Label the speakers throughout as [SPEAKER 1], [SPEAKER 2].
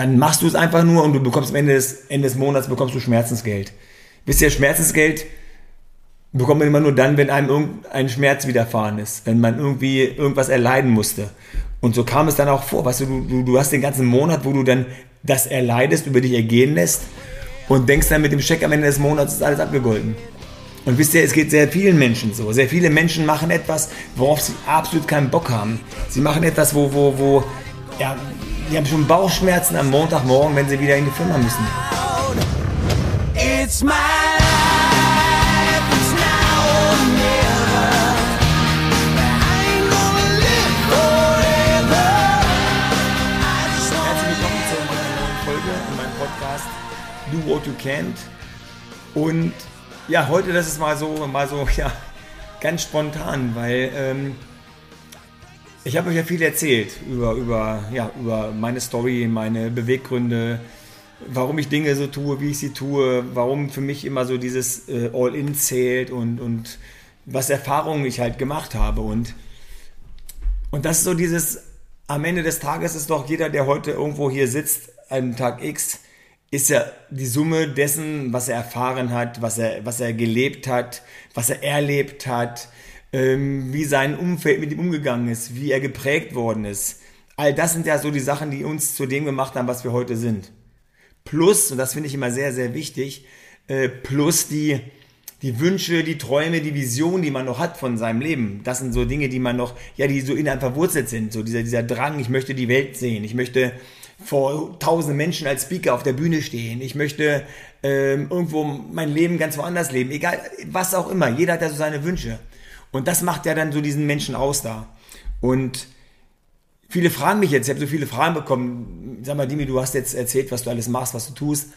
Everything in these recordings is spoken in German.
[SPEAKER 1] dann machst du es einfach nur und du bekommst am Ende des, Ende des Monats bekommst du Schmerzensgeld. Wisst ihr, Schmerzensgeld bekommt man immer nur dann, wenn einem irgendein Schmerz widerfahren ist, wenn man irgendwie irgendwas erleiden musste. Und so kam es dann auch vor. Weißt du, du, du hast den ganzen Monat, wo du dann das erleidest, über dich ergehen lässt und denkst dann mit dem Scheck am Ende des Monats ist alles abgegolten. Und wisst ihr, es geht sehr vielen Menschen so. Sehr viele Menschen machen etwas, worauf sie absolut keinen Bock haben. Sie machen etwas, wo, wo, wo, ja, die haben schon Bauchschmerzen am Montagmorgen, wenn sie wieder in die Firma müssen. It's my Do What You Can't. Und ja, heute das ist mal so, mal so, ja, ganz spontan, weil ähm, ich habe euch ja viel erzählt über, über, ja, über meine Story, meine Beweggründe, warum ich Dinge so tue, wie ich sie tue, warum für mich immer so dieses äh, All-In zählt und, und was Erfahrungen ich halt gemacht habe. Und, und das ist so dieses, am Ende des Tages ist doch jeder, der heute irgendwo hier sitzt, einen Tag X, ist ja die Summe dessen, was er erfahren hat, was er, was er gelebt hat, was er erlebt hat, ähm, wie sein Umfeld mit ihm umgegangen ist, wie er geprägt worden ist. All das sind ja so die Sachen, die uns zu dem gemacht haben, was wir heute sind. Plus, und das finde ich immer sehr, sehr wichtig, äh, plus die, die Wünsche, die Träume, die Vision, die man noch hat von seinem Leben. Das sind so Dinge, die man noch, ja, die so in einem verwurzelt sind. So dieser, dieser Drang, ich möchte die Welt sehen, ich möchte vor tausend Menschen als Speaker auf der Bühne stehen. Ich möchte ähm, irgendwo mein Leben ganz woanders leben. Egal, was auch immer. Jeder hat ja so seine Wünsche. Und das macht ja dann so diesen Menschen aus da. Und viele fragen mich jetzt, ich habe so viele Fragen bekommen. Sag mal, Dimi, du hast jetzt erzählt, was du alles machst, was du tust.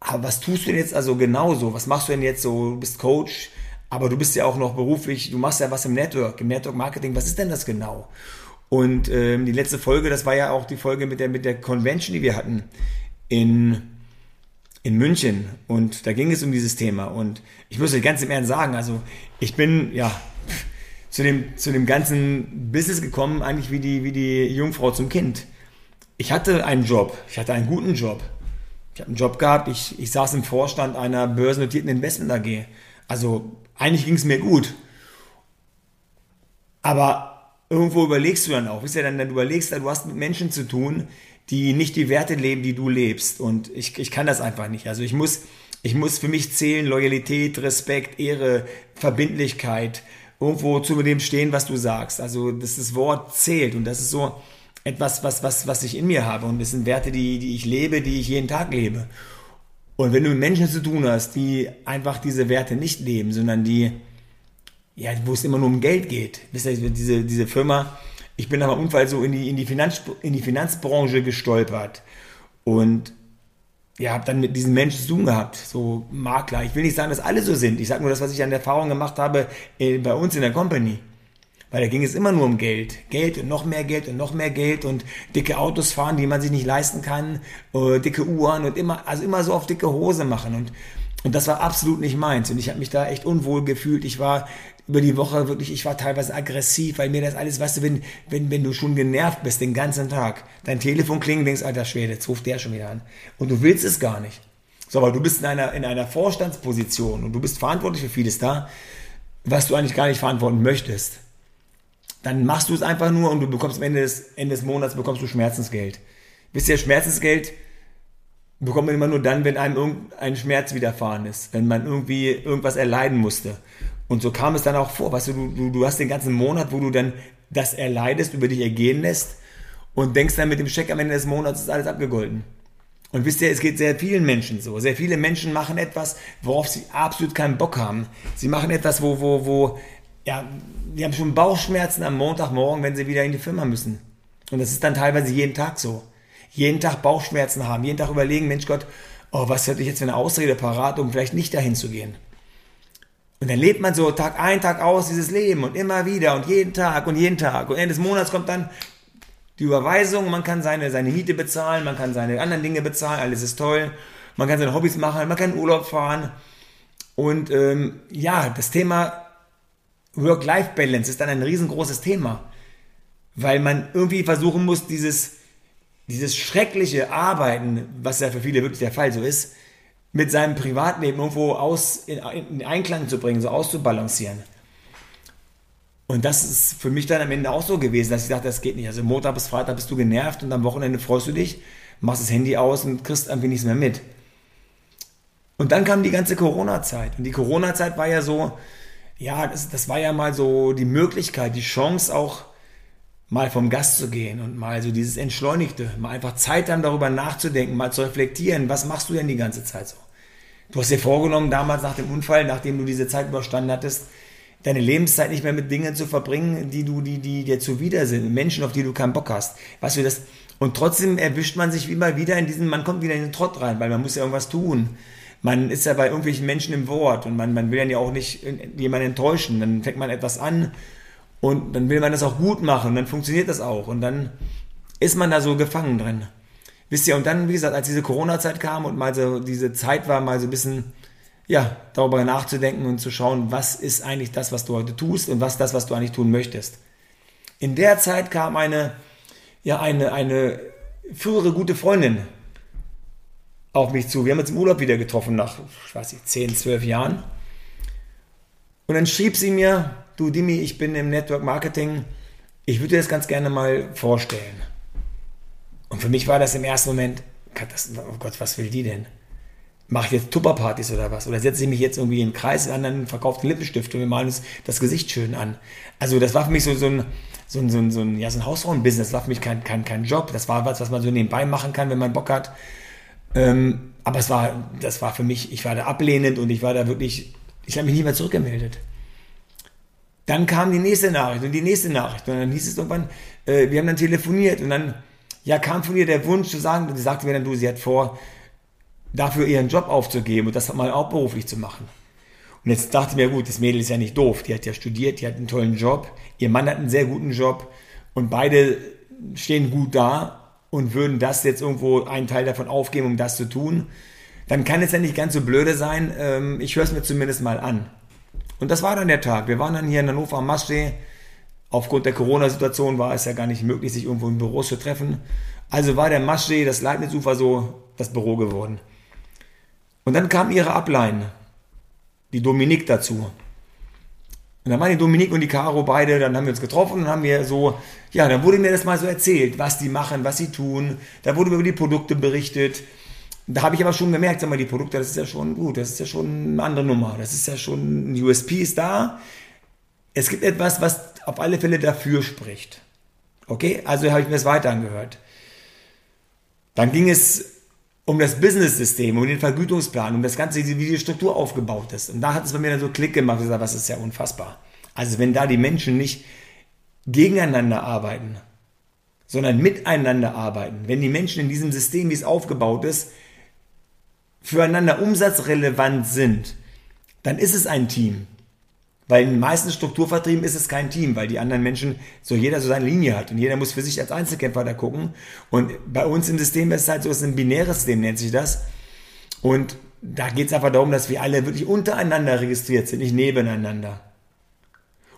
[SPEAKER 1] Aber was tust du denn jetzt also genauso? Was machst du denn jetzt so? Du bist Coach, aber du bist ja auch noch beruflich, du machst ja was im Network, im Network Marketing. Was ist denn das genau? Und ähm, die letzte Folge, das war ja auch die Folge mit der, mit der Convention, die wir hatten in, in München. Und da ging es um dieses Thema. Und ich muss euch ganz im Ernst sagen, also ich bin ja zu dem, zu dem ganzen Business gekommen, eigentlich wie die, wie die Jungfrau zum Kind. Ich hatte einen Job, ich hatte einen guten Job. Ich habe einen Job gehabt, ich, ich saß im Vorstand einer börsennotierten Investment AG. Also eigentlich ging es mir gut. Aber irgendwo überlegst du dann auch, wisst ihr, dann, dann überlegst du, du hast mit Menschen zu tun, die nicht die Werte leben, die du lebst. Und ich, ich kann das einfach nicht. Also ich muss, ich muss für mich zählen, Loyalität, Respekt, Ehre, Verbindlichkeit, irgendwo zu dem stehen, was du sagst. Also dass das Wort zählt und das ist so etwas, was, was, was ich in mir habe. Und das sind Werte, die, die ich lebe, die ich jeden Tag lebe. Und wenn du mit Menschen zu tun hast, die einfach diese Werte nicht leben, sondern die ja, wo es immer nur um Geld geht. Wisst ihr, diese, diese Firma, ich bin aber Unfall so in die, in die, Finanz, in die Finanzbranche gestolpert und ja, habe dann mit diesen Menschen tun gehabt, so Makler. Ich will nicht sagen, dass alle so sind. Ich sage nur das, was ich an Erfahrung gemacht habe äh, bei uns in der Company. Weil da ging es immer nur um Geld. Geld und noch mehr Geld und noch mehr Geld und dicke Autos fahren, die man sich nicht leisten kann, äh, dicke Uhren und immer, also immer so auf dicke Hose machen. Und, und das war absolut nicht meins. Und ich habe mich da echt unwohl gefühlt. Ich war über die Woche wirklich, ich war teilweise aggressiv, weil mir das alles, weißt du, wenn, wenn, wenn du schon genervt bist den ganzen Tag, dein Telefon klingelt, denkst, alter Schwede, jetzt ruft der schon wieder an. Und du willst es gar nicht. So, aber du bist in einer, in einer Vorstandsposition und du bist verantwortlich für vieles da, was du eigentlich gar nicht verantworten möchtest. Dann machst du es einfach nur und du bekommst am Ende des, Ende des Monats bekommst du Schmerzensgeld. Wisst ihr, Schmerzensgeld bekommt man immer nur dann, wenn einem irgendein Schmerz widerfahren ist, wenn man irgendwie irgendwas erleiden musste. Und so kam es dann auch vor. Weißt du, du, du hast den ganzen Monat, wo du dann das erleidest, über dich ergehen lässt und denkst dann mit dem Scheck am Ende des Monats ist alles abgegolten. Und wisst ihr, es geht sehr vielen Menschen so. Sehr viele Menschen machen etwas, worauf sie absolut keinen Bock haben. Sie machen etwas, wo, wo, wo, ja, die haben schon Bauchschmerzen am Montagmorgen, wenn sie wieder in die Firma müssen. Und das ist dann teilweise jeden Tag so. Jeden Tag Bauchschmerzen haben, jeden Tag überlegen, Mensch Gott, oh, was hätte ich jetzt für eine Ausrede parat, um vielleicht nicht dahin zu gehen. Und dann lebt man so Tag ein, Tag aus dieses Leben und immer wieder und jeden Tag und jeden Tag. Und Ende des Monats kommt dann die Überweisung, man kann seine, seine Miete bezahlen, man kann seine anderen Dinge bezahlen, alles ist toll. Man kann seine Hobbys machen, man kann Urlaub fahren. Und ähm, ja, das Thema Work-Life-Balance ist dann ein riesengroßes Thema, weil man irgendwie versuchen muss, dieses dieses schreckliche Arbeiten, was ja für viele wirklich der Fall so ist, mit seinem Privatleben irgendwo aus, in, in Einklang zu bringen, so auszubalancieren. Und das ist für mich dann am Ende auch so gewesen, dass ich dachte, das geht nicht. Also Montag bis Freitag bist du genervt und am Wochenende freust du dich, machst das Handy aus und kriegst irgendwie nichts mehr mit. Und dann kam die ganze Corona-Zeit. Und die Corona-Zeit war ja so, ja, das, das war ja mal so die Möglichkeit, die Chance auch mal vom Gast zu gehen und mal so dieses Entschleunigte, mal einfach Zeit haben, darüber nachzudenken, mal zu reflektieren, was machst du denn die ganze Zeit so? Du hast dir vorgenommen, damals nach dem Unfall, nachdem du diese Zeit überstanden hattest, deine Lebenszeit nicht mehr mit Dingen zu verbringen, die du, die, die dir zuwider sind, Menschen, auf die du keinen Bock hast. Weißt du, das, und trotzdem erwischt man sich immer wieder in diesen, man kommt wieder in den Trott rein, weil man muss ja irgendwas tun. Man ist ja bei irgendwelchen Menschen im Wort und man, man will ja auch nicht jemanden enttäuschen. Dann fängt man etwas an und dann will man das auch gut machen und dann funktioniert das auch und dann ist man da so gefangen drin. Wisst ihr, und dann, wie gesagt, als diese Corona-Zeit kam und mal so diese Zeit war, mal so ein bisschen ja, darüber nachzudenken und zu schauen, was ist eigentlich das, was du heute tust und was das, was du eigentlich tun möchtest. In der Zeit kam eine, ja, eine, eine frühere gute Freundin auf mich zu. Wir haben uns im Urlaub wieder getroffen nach, ich weiß nicht, 10, 12 Jahren. Und dann schrieb sie mir, du Dimi, ich bin im Network Marketing, ich würde dir das ganz gerne mal vorstellen. Und für mich war das im ersten Moment, oh Gott, was will die denn? mache ich jetzt Tupperpartys oder was? Oder setze ich mich jetzt irgendwie in den Kreis, in anderen verkauften Lippenstift und wir malen uns das Gesicht schön an. Also das war für mich so, so ein, so ein, so ein, so ein, ja, so ein Hausfrauenbusiness. Das war für mich kein, kein, kein Job. Das war was, was man so nebenbei machen kann, wenn man Bock hat. Ähm, aber es war, das war für mich, ich war da ablehnend und ich war da wirklich, ich habe mich nie mehr zurückgemeldet. Dann kam die nächste Nachricht und die nächste Nachricht. Und dann hieß es irgendwann, äh, wir haben dann telefoniert und dann, ja, kam von ihr der Wunsch zu sagen, sie sagte mir dann, du, sie hat vor, dafür ihren Job aufzugeben und das mal auch beruflich zu machen. Und jetzt dachte ich mir, gut, das Mädel ist ja nicht doof. Die hat ja studiert, die hat einen tollen Job. Ihr Mann hat einen sehr guten Job. Und beide stehen gut da und würden das jetzt irgendwo einen Teil davon aufgeben, um das zu tun. Dann kann es ja nicht ganz so blöde sein. Ähm, ich höre es mir zumindest mal an. Und das war dann der Tag. Wir waren dann hier in Hannover am Maschsee. Aufgrund der Corona-Situation war es ja gar nicht möglich, sich irgendwo in Büros zu treffen. Also war der Maschsee, das Leibnizufer so das Büro geworden. Und dann kam ihre Ablein, die Dominik dazu. Und dann waren die Dominik und die Caro beide, dann haben wir uns getroffen und haben wir so, ja, dann wurde mir das mal so erzählt, was die machen, was sie tun. Da wurde über die Produkte berichtet. Da habe ich aber schon gemerkt, sag mal, die Produkte, das ist ja schon gut, das ist ja schon eine andere Nummer. Das ist ja schon, ein USP ist da. Es gibt etwas, was auf alle Fälle dafür spricht. Okay, also habe ich mir das weiter angehört. Dann ging es um das Business-System, um den Vergütungsplan, um das Ganze, wie die Struktur aufgebaut ist. Und da hat es bei mir dann so Klick gemacht, ich gesagt, was ist ja unfassbar. Also wenn da die Menschen nicht gegeneinander arbeiten, sondern miteinander arbeiten, wenn die Menschen in diesem System, wie es aufgebaut ist, füreinander umsatzrelevant sind, dann ist es ein Team. Weil in den meisten Strukturvertrieben ist es kein Team, weil die anderen Menschen so jeder so seine Linie hat und jeder muss für sich als Einzelkämpfer da gucken. Und bei uns im System ist es halt so, es ist ein binäres System, nennt sich das. Und da geht es einfach darum, dass wir alle wirklich untereinander registriert sind, nicht nebeneinander.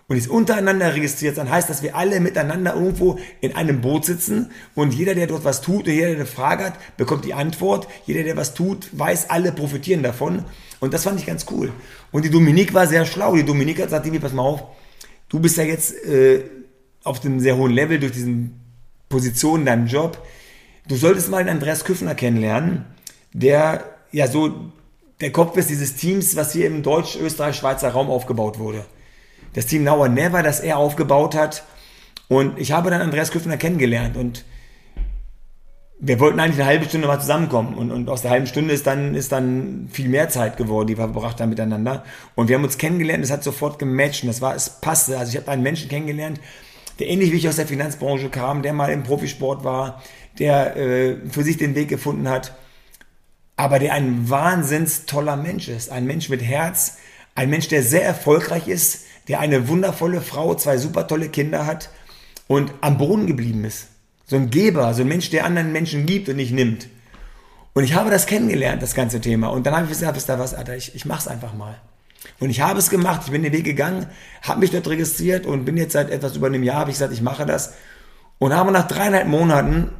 [SPEAKER 1] Und es untereinander registriert dann heißt, dass wir alle miteinander irgendwo in einem Boot sitzen und jeder, der dort was tut jeder, der eine Frage hat, bekommt die Antwort. Jeder, der was tut, weiß, alle profitieren davon. Und das fand ich ganz cool. Und die Dominique war sehr schlau. Die Dominique hat gesagt, pass mal auf, du bist ja jetzt äh, auf einem sehr hohen Level durch diesen Position in deinem Job. Du solltest mal den Andreas Küffner kennenlernen, der ja so der Kopf ist dieses Teams, was hier im Deutsch-Österreich-Schweizer Raum aufgebaut wurde. Das Team Now or Never, das er aufgebaut hat. Und ich habe dann Andreas Küffner kennengelernt und wir wollten eigentlich eine halbe Stunde mal zusammenkommen und, und aus der halben Stunde ist dann, ist dann viel mehr Zeit geworden, die wir verbracht haben miteinander. Und wir haben uns kennengelernt, es hat sofort gematcht und das war, es passte. Also ich habe einen Menschen kennengelernt, der ähnlich wie ich aus der Finanzbranche kam, der mal im Profisport war, der äh, für sich den Weg gefunden hat, aber der ein wahnsinns toller Mensch ist. Ein Mensch mit Herz, ein Mensch, der sehr erfolgreich ist, der eine wundervolle Frau, zwei super tolle Kinder hat und am Boden geblieben ist. So ein Geber, so ein Mensch, der anderen Menschen gibt und nicht nimmt. Und ich habe das kennengelernt, das ganze Thema. Und dann habe ich gesagt, wisst ihr was, Alter, ich, ich mache es einfach mal. Und ich habe es gemacht, ich bin den Weg gegangen, habe mich dort registriert und bin jetzt seit etwas über einem Jahr, habe ich gesagt, ich mache das. Und habe nach dreieinhalb Monaten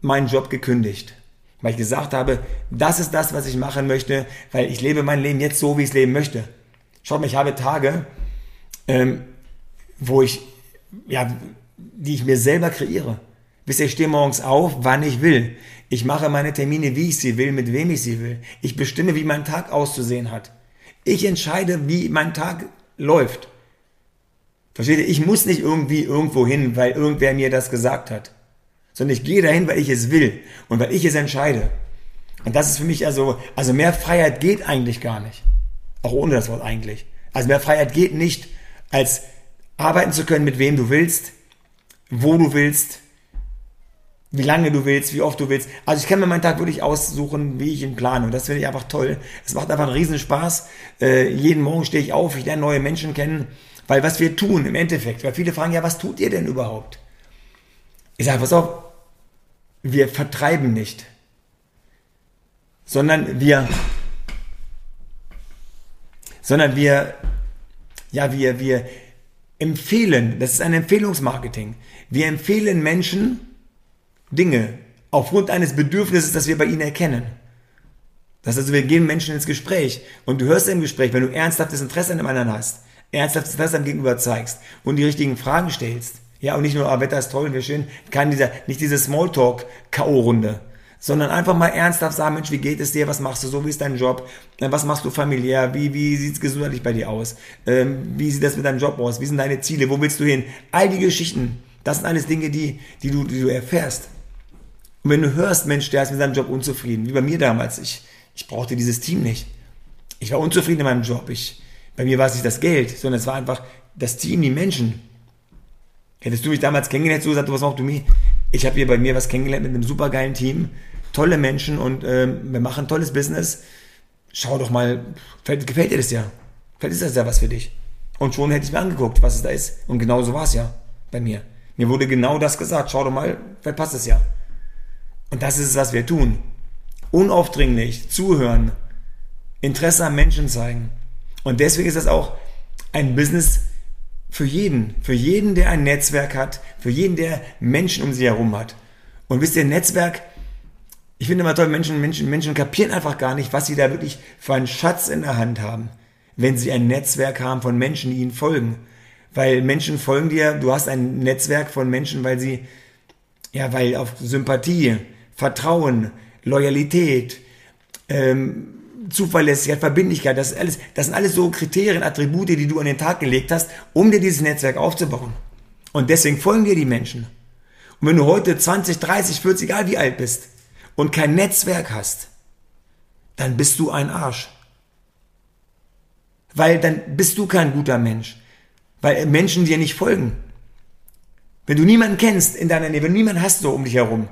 [SPEAKER 1] meinen Job gekündigt. Weil ich gesagt habe, das ist das, was ich machen möchte, weil ich lebe mein Leben jetzt so, wie ich es leben möchte. Schaut mal, ich habe Tage, ähm, wo ich, ja, die ich mir selber kreiere. Ihr, ich stehe morgens auf, wann ich will. Ich mache meine Termine, wie ich sie will, mit wem ich sie will. Ich bestimme, wie mein Tag auszusehen hat. Ich entscheide, wie mein Tag läuft. Versteht ihr? Ich muss nicht irgendwie irgendwo hin, weil irgendwer mir das gesagt hat. Sondern ich gehe dahin, weil ich es will und weil ich es entscheide. Und das ist für mich also, also mehr Freiheit geht eigentlich gar nicht. Auch ohne das Wort eigentlich. Also mehr Freiheit geht nicht, als arbeiten zu können, mit wem du willst, wo du willst, wie lange du willst, wie oft du willst. Also ich kann mir meinen Tag wirklich aussuchen, wie ich ihn plane. Und das finde ich einfach toll. Es macht einfach einen Riesenspaß. Äh, jeden Morgen stehe ich auf, ich lerne neue Menschen kennen. Weil was wir tun im Endeffekt, weil viele fragen, ja, was tut ihr denn überhaupt? Ich sage, pass auf, wir vertreiben nicht, sondern wir, sondern wir, ja, wir, wir empfehlen, das ist ein Empfehlungsmarketing. Wir empfehlen Menschen, Dinge aufgrund eines Bedürfnisses, das wir bei ihnen erkennen. Das heißt, wir gehen Menschen ins Gespräch und du hörst im Gespräch, wenn du ernsthaftes Interesse an dem anderen hast, ernsthaftes Interesse am Gegenüber zeigst und die richtigen Fragen stellst, ja, und nicht nur, ah, Wetter ist toll, wir schön, kann dieser, nicht diese Smalltalk-K.O.-Runde, sondern einfach mal ernsthaft sagen, Mensch, wie geht es dir, was machst du so, wie ist dein Job, was machst du familiär, wie, wie sieht es gesundheitlich bei dir aus, ähm, wie sieht das mit deinem Job aus, wie sind deine Ziele, wo willst du hin, all die Geschichten, das sind alles Dinge, die, die, du, die du erfährst. Und wenn du hörst, Mensch, der ist mit seinem Job unzufrieden, wie bei mir damals, ich, ich brauchte dieses Team nicht. Ich war unzufrieden in meinem Job. Ich, bei mir war es nicht das Geld, sondern es war einfach das Team, die Menschen. Hättest du mich damals kennengelernt, so gesagt, was machst du mir? Ich habe hier bei mir was kennengelernt mit einem supergeilen Team, tolle Menschen und ähm, wir machen tolles Business. Schau doch mal, gefällt, gefällt dir das ja? Vielleicht ist das ja was für dich. Und schon hätte ich mir angeguckt, was es da ist. Und genau so war es ja bei mir. Mir wurde genau das gesagt. Schau doch mal, vielleicht passt es ja. Und das ist es, was wir tun. Unaufdringlich zuhören, Interesse am Menschen zeigen. Und deswegen ist das auch ein Business für jeden. Für jeden, der ein Netzwerk hat, für jeden, der Menschen um sich herum hat. Und wisst ihr, Netzwerk, ich finde immer toll, Menschen, Menschen, Menschen kapieren einfach gar nicht, was sie da wirklich für einen Schatz in der Hand haben, wenn sie ein Netzwerk haben von Menschen, die ihnen folgen. Weil Menschen folgen dir, du hast ein Netzwerk von Menschen, weil sie, ja, weil auf Sympathie, Vertrauen, Loyalität, ähm, Zuverlässigkeit, Verbindlichkeit, das, ist alles, das sind alles so Kriterien, Attribute, die du an den Tag gelegt hast, um dir dieses Netzwerk aufzubauen. Und deswegen folgen dir die Menschen. Und wenn du heute 20, 30, 40, egal wie alt bist und kein Netzwerk hast, dann bist du ein Arsch. Weil dann bist du kein guter Mensch. Weil Menschen dir nicht folgen. Wenn du niemanden kennst in deiner Nähe, wenn du niemanden hast so um dich herum,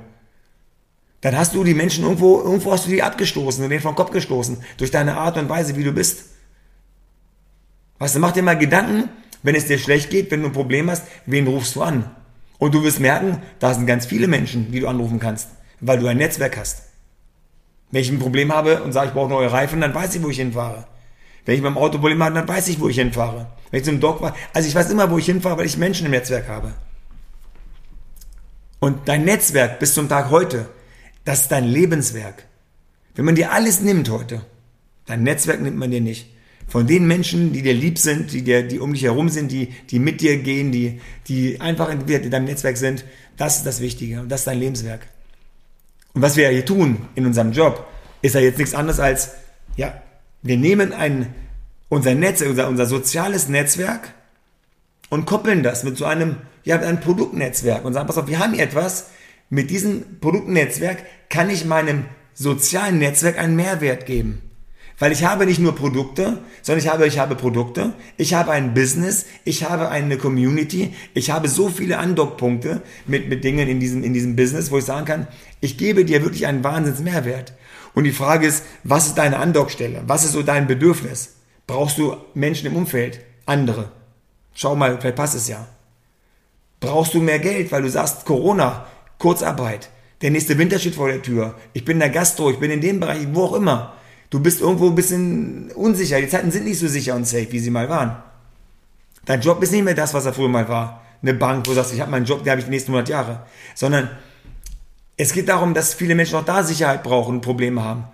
[SPEAKER 1] dann hast du die Menschen irgendwo, irgendwo hast du die abgestoßen und den vom Kopf gestoßen durch deine Art und Weise, wie du bist. Weißt du, mach dir mal Gedanken, wenn es dir schlecht geht, wenn du ein Problem hast, wen rufst du an? Und du wirst merken, da sind ganz viele Menschen, die du anrufen kannst, weil du ein Netzwerk hast. Wenn ich ein Problem habe und sage, ich brauche neue Reifen, dann weiß ich, wo ich hinfahre. Wenn ich beim Auto Problem habe, dann weiß ich, wo ich hinfahre. Wenn ich zum Doc war, also ich weiß immer, wo ich hinfahre, weil ich Menschen im Netzwerk habe. Und dein Netzwerk bis zum Tag heute das ist dein Lebenswerk. Wenn man dir alles nimmt heute, dein Netzwerk nimmt man dir nicht. Von den Menschen, die dir lieb sind, die, dir, die um dich herum sind, die, die mit dir gehen, die, die einfach in deinem Netzwerk sind, das ist das Wichtige und das ist dein Lebenswerk. Und was wir hier tun in unserem Job, ist ja jetzt nichts anderes als, ja, wir nehmen ein, unser Netz, unser, unser soziales Netzwerk und koppeln das mit so einem, ja, mit einem Produktnetzwerk und sagen, pass auf, wir haben hier etwas, mit diesem Produktnetzwerk kann ich meinem sozialen Netzwerk einen Mehrwert geben. Weil ich habe nicht nur Produkte, sondern ich habe, ich habe Produkte, ich habe ein Business, ich habe eine Community, ich habe so viele Andockpunkte mit, mit Dingen in diesem, in diesem Business, wo ich sagen kann, ich gebe dir wirklich einen Wahnsinns Mehrwert. Und die Frage ist, was ist deine Andockstelle? Was ist so dein Bedürfnis? Brauchst du Menschen im Umfeld? Andere? Schau mal, vielleicht passt es ja. Brauchst du mehr Geld, weil du sagst, Corona, Kurzarbeit. Der nächste Winter steht vor der Tür. Ich bin in der Gastro, ich bin in dem Bereich, wo auch immer. Du bist irgendwo ein bisschen unsicher. Die Zeiten sind nicht so sicher und safe, wie sie mal waren. Dein Job ist nicht mehr das, was er früher mal war. Eine Bank, wo du sagst, ich habe meinen Job, den habe ich die nächsten 100 Jahre. Sondern Es geht darum, dass viele Menschen auch da Sicherheit brauchen und Probleme haben.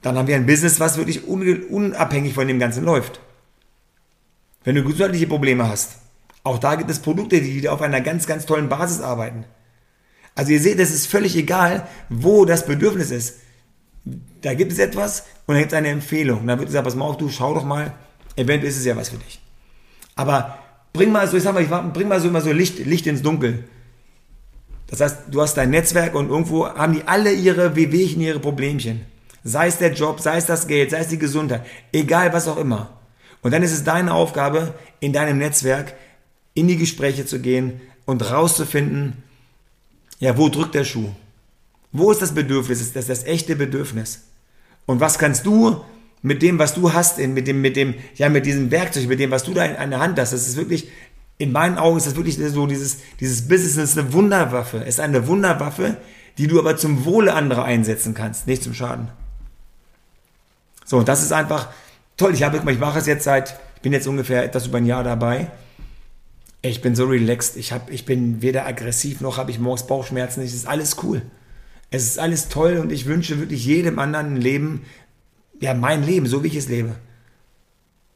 [SPEAKER 1] Dann haben wir ein Business, was wirklich unabhängig von dem Ganzen läuft. Wenn du gesundheitliche Probleme hast, auch da gibt es Produkte, die auf einer ganz, ganz tollen Basis arbeiten. Also ihr seht, es ist völlig egal, wo das Bedürfnis ist. Da gibt es etwas und da gibt es eine Empfehlung. Und dann wird gesagt, pass mal auf, du schau doch mal, eventuell ist es ja was für dich. Aber bring mal so, ich sag mal, ich bring mal so immer so Licht, Licht ins Dunkel. Das heißt, du hast dein Netzwerk und irgendwo haben die alle ihre Wehwehchen, ihre Problemchen. Sei es der Job, sei es das Geld, sei es die Gesundheit, egal was auch immer. Und dann ist es deine Aufgabe, in deinem Netzwerk in die Gespräche zu gehen und rauszufinden, ja, wo drückt der Schuh? Wo ist das Bedürfnis? Das ist das echte Bedürfnis. Und was kannst du mit dem, was du hast, mit dem, mit dem, ja, mit diesem Werkzeug, mit dem, was du da in, der Hand hast, das ist wirklich, in meinen Augen ist das wirklich so, dieses, dieses Business ist eine Wunderwaffe. Es ist eine Wunderwaffe, die du aber zum Wohle anderer einsetzen kannst, nicht zum Schaden. So, und das ist einfach toll. Ich habe, ich mache es jetzt seit, ich bin jetzt ungefähr etwas über ein Jahr dabei. Ich bin so relaxed. Ich, hab, ich bin weder aggressiv noch habe ich morgens Bauchschmerzen. Es ist alles cool. Es ist alles toll und ich wünsche wirklich jedem anderen Leben, ja, mein Leben, so wie ich es lebe.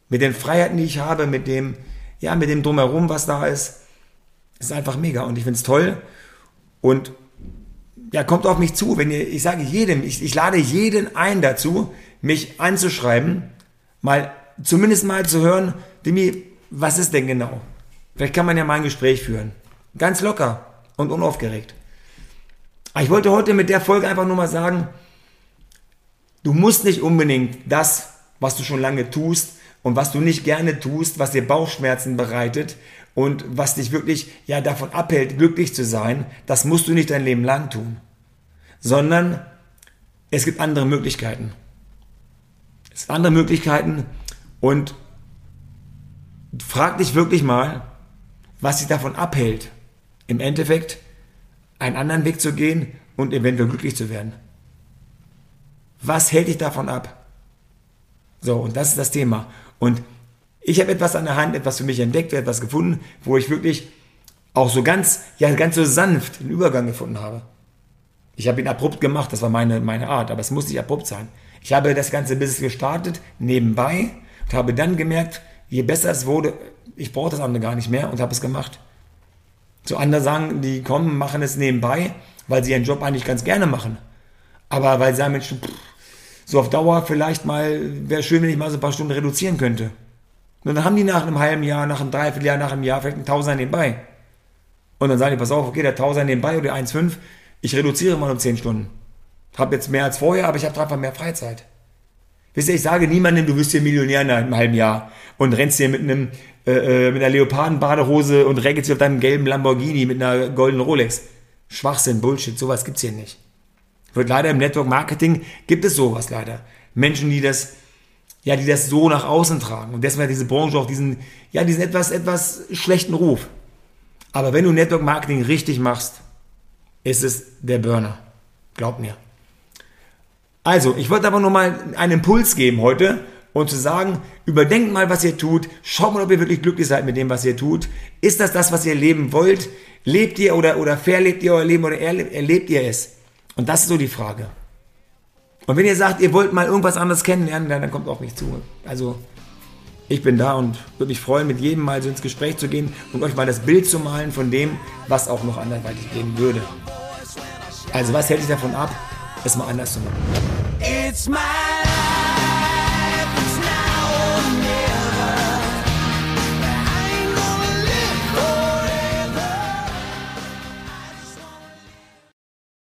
[SPEAKER 1] Mit den Freiheiten, die ich habe, mit dem, ja, mit dem Drumherum, was da ist. Es ist einfach mega und ich finde es toll. Und ja, kommt auf mich zu, wenn ihr, ich sage jedem, ich, ich lade jeden ein dazu, mich anzuschreiben, mal, zumindest mal zu hören, Dimi, was ist denn genau? Vielleicht kann man ja mal ein Gespräch führen. Ganz locker und unaufgeregt. Aber ich wollte heute mit der Folge einfach nur mal sagen, du musst nicht unbedingt das, was du schon lange tust und was du nicht gerne tust, was dir Bauchschmerzen bereitet und was dich wirklich ja davon abhält, glücklich zu sein, das musst du nicht dein Leben lang tun, sondern es gibt andere Möglichkeiten. Es gibt andere Möglichkeiten und frag dich wirklich mal, was dich davon abhält, im Endeffekt einen anderen Weg zu gehen und eventuell glücklich zu werden. Was hält dich davon ab? So, und das ist das Thema. Und ich habe etwas an der Hand, etwas für mich entdeckt, etwas gefunden, wo ich wirklich auch so ganz, ja, ganz so sanft den Übergang gefunden habe. Ich habe ihn abrupt gemacht, das war meine, meine Art, aber es muss nicht abrupt sein. Ich habe das ganze Business gestartet, nebenbei, und habe dann gemerkt, je besser es wurde, ich brauche das andere gar nicht mehr und habe es gemacht. So andere sagen, die kommen, machen es nebenbei, weil sie ihren Job eigentlich ganz gerne machen. Aber weil sie sagen, Mensch, pff, so auf Dauer vielleicht mal, wäre schön, wenn ich mal so ein paar Stunden reduzieren könnte. Und dann haben die nach einem halben Jahr, nach einem Dreivierteljahr, nach einem Jahr vielleicht einen Tausender nebenbei. Und dann sagen die, pass auf, okay, der Tausender nebenbei oder 1,5, ich reduziere mal um 10 Stunden. Hab jetzt mehr als vorher, aber ich habe einfach mehr Freizeit. Wisst ihr, ich sage niemandem, du wirst hier Millionär in einem halben Jahr und rennst hier mit einem äh, äh, mit einer Leopardenbadehose und regelt sich auf deinem gelben Lamborghini mit einer goldenen Rolex. Schwachsinn, Bullshit, sowas gibt's hier nicht. Wird leider im Network Marketing gibt es sowas leider. Menschen, die das, ja, die das so nach außen tragen. Und deswegen hat diese Branche auch diesen, ja, diesen etwas, etwas schlechten Ruf. Aber wenn du Network Marketing richtig machst, ist es der Burner. Glaub mir. Also, ich wollte aber nur mal einen Impuls geben heute und zu sagen, überdenkt mal, was ihr tut, schaut mal, ob ihr wirklich glücklich seid mit dem, was ihr tut. Ist das das, was ihr leben wollt? Lebt ihr oder, oder verlebt ihr euer Leben oder erlebt ihr es? Und das ist so die Frage. Und wenn ihr sagt, ihr wollt mal irgendwas anderes kennenlernen, dann, dann kommt auch nicht zu. Also, ich bin da und würde mich freuen, mit jedem mal so ins Gespräch zu gehen und euch mal das Bild zu malen von dem, was auch noch anderweitig gehen würde. Also, was hält dich davon ab? es mal anders zu machen. It's my